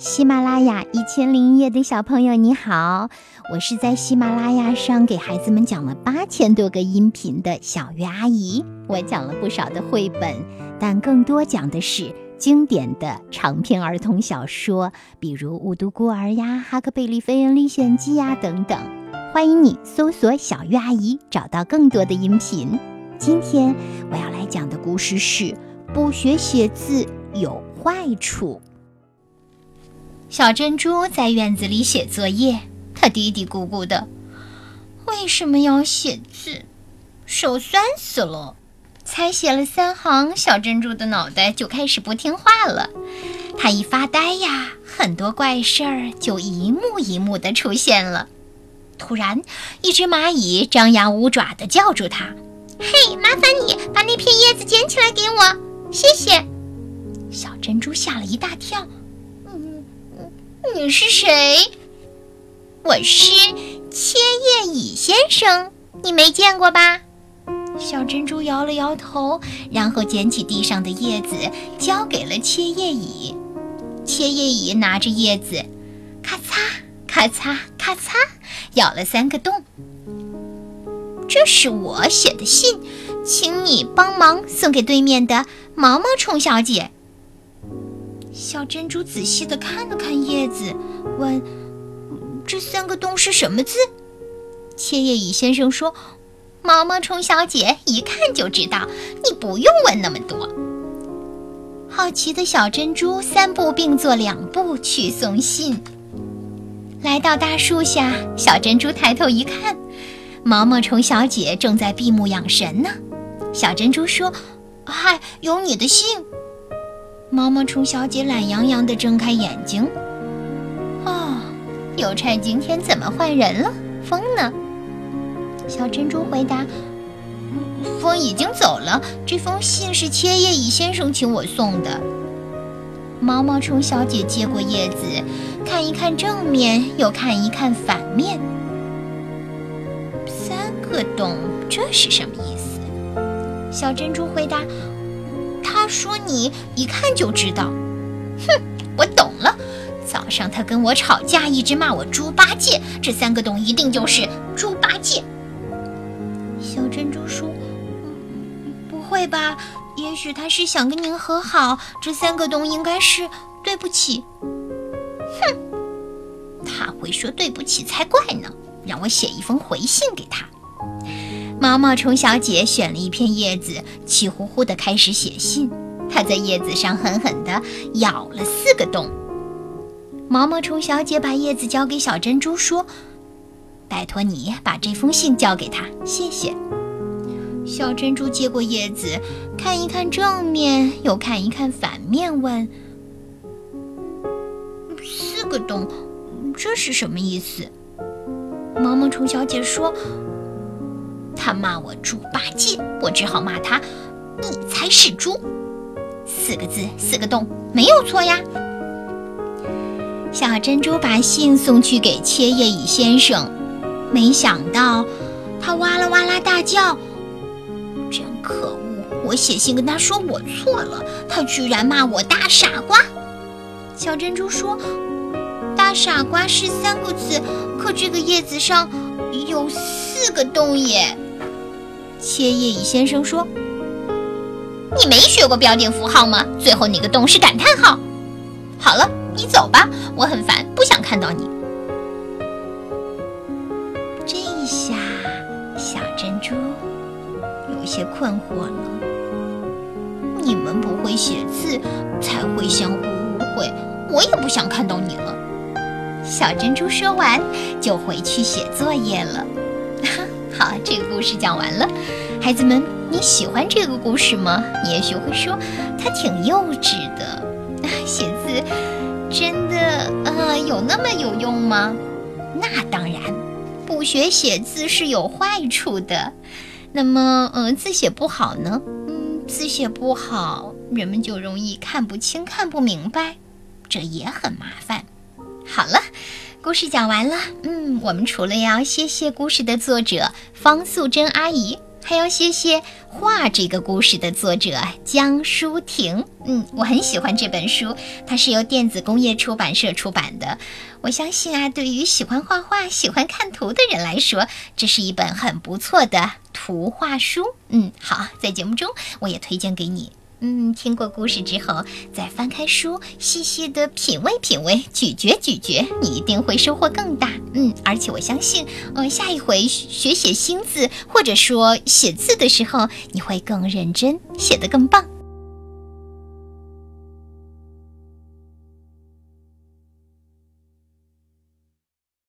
喜马拉雅一千零一夜的小朋友，你好！我是在喜马拉雅上给孩子们讲了八千多个音频的小鱼阿姨。我讲了不少的绘本，但更多讲的是经典的长篇儿童小说，比如《雾都孤儿》呀，《哈克贝利飞人历险记》呀等等。欢迎你搜索“小鱼阿姨”，找到更多的音频。今天我要来讲的故事是：不学写字有坏处。小珍珠在院子里写作业，她嘀嘀咕咕的：“为什么要写字？手酸死了。”才写了三行，小珍珠的脑袋就开始不听话了。她一发呆呀，很多怪事儿就一幕一幕的出现了。突然，一只蚂蚁张牙舞爪的叫住她：“嘿，麻烦你把那片叶子捡起来给我，谢谢。”小珍珠吓了一大跳。你是谁？我是切叶蚁先生，你没见过吧？小珍珠摇了摇头，然后捡起地上的叶子，交给了切叶蚁。切叶蚁拿着叶子，咔嚓咔嚓咔嚓，咬了三个洞。这是我写的信，请你帮忙送给对面的毛毛虫小姐。小珍珠仔细地看了看叶子，问：“这三个洞是什么字？”切叶蚁先生说：“毛毛虫小姐一看就知道，你不用问那么多。”好奇的小珍珠三步并作两步去送信。来到大树下，小珍珠抬头一看，毛毛虫小姐正在闭目养神呢。小珍珠说：“嗨，有你的信。”毛毛虫小姐懒洋洋地睁开眼睛。哦，邮差今天怎么换人了？风呢？小珍珠回答：“风已经走了。这封信是切叶蚁先生请我送的。”毛毛虫小姐接过叶子，看一看正面，又看一看反面。三个洞，这是什么意思？小珍珠回答。：“你一看就知道。”哼，我懂了。早上他跟我吵架，一直骂我猪八戒。这三个洞一定就是猪八戒。小珍珠说：“不会吧？也许他是想跟您和好。这三个洞应该是对不起。”哼，他会说对不起才怪呢。让我写一封回信给他。毛毛虫小姐选了一片叶子，气呼呼地开始写信。她在叶子上狠狠地咬了四个洞。毛毛虫小姐把叶子交给小珍珠，说：“拜托你把这封信交给他，谢谢。”小珍珠接过叶子，看一看正面，又看一看反面，问：“四个洞，这是什么意思？”毛毛虫小姐说。他骂我猪八戒，我只好骂他，你才是猪。四个字，四个洞，没有错呀。小珍珠把信送去给切叶蚁先生，没想到他哇啦哇啦大叫，真可恶！我写信跟他说我错了，他居然骂我大傻瓜。小珍珠说：“大傻瓜是三个字，可这个叶子上有四个洞耶。”切叶蚁先生说：“你没学过标点符号吗？最后那个洞是感叹号。”好了，你走吧，我很烦，不想看到你。这一下小珍珠有些困惑了。你们不会写字，才会相互误会。我也不想看到你了。小珍珠说完，就回去写作业了。好，这个故事讲完了，孩子们，你喜欢这个故事吗？你也许会说，它挺幼稚的，写字真的呃有那么有用吗？那当然，不学写字是有坏处的。那么，嗯，字写不好呢？嗯，字写不好，人们就容易看不清、看不明白，这也很麻烦。好了。故事讲完了，嗯，我们除了要谢谢故事的作者方素珍阿姨，还要谢谢画这个故事的作者江舒婷。嗯，我很喜欢这本书，它是由电子工业出版社出版的。我相信啊，对于喜欢画画、喜欢看图的人来说，这是一本很不错的图画书。嗯，好，在节目中我也推荐给你。嗯，听过故事之后，再翻开书，细细的品味品味，咀嚼咀嚼，你一定会收获更大。嗯，而且我相信，嗯，下一回学写新字或者说写字的时候，你会更认真，写得更棒。